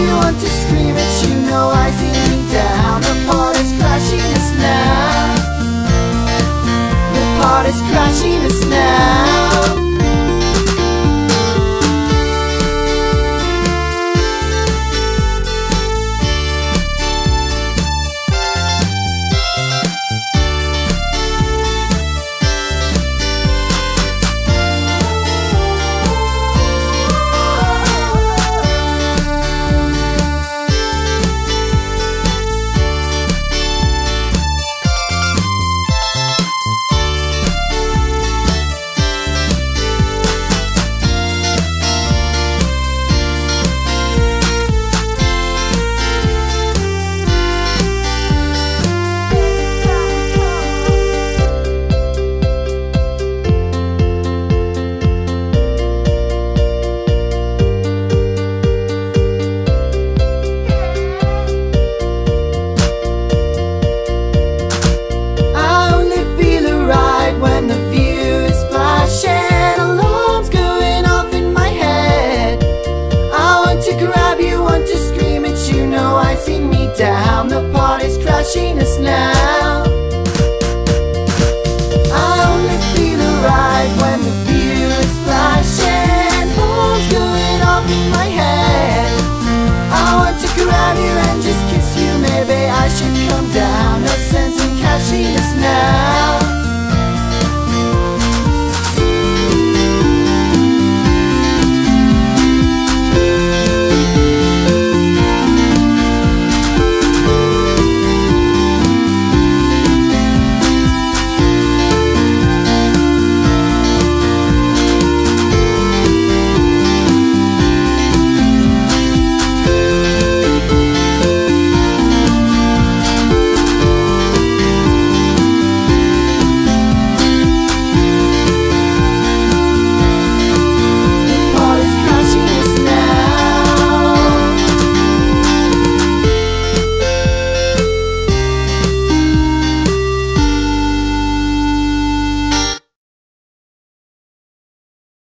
you want to scream it, you know I see me down. The party's crashing us now. The party's crashing us now. watching now.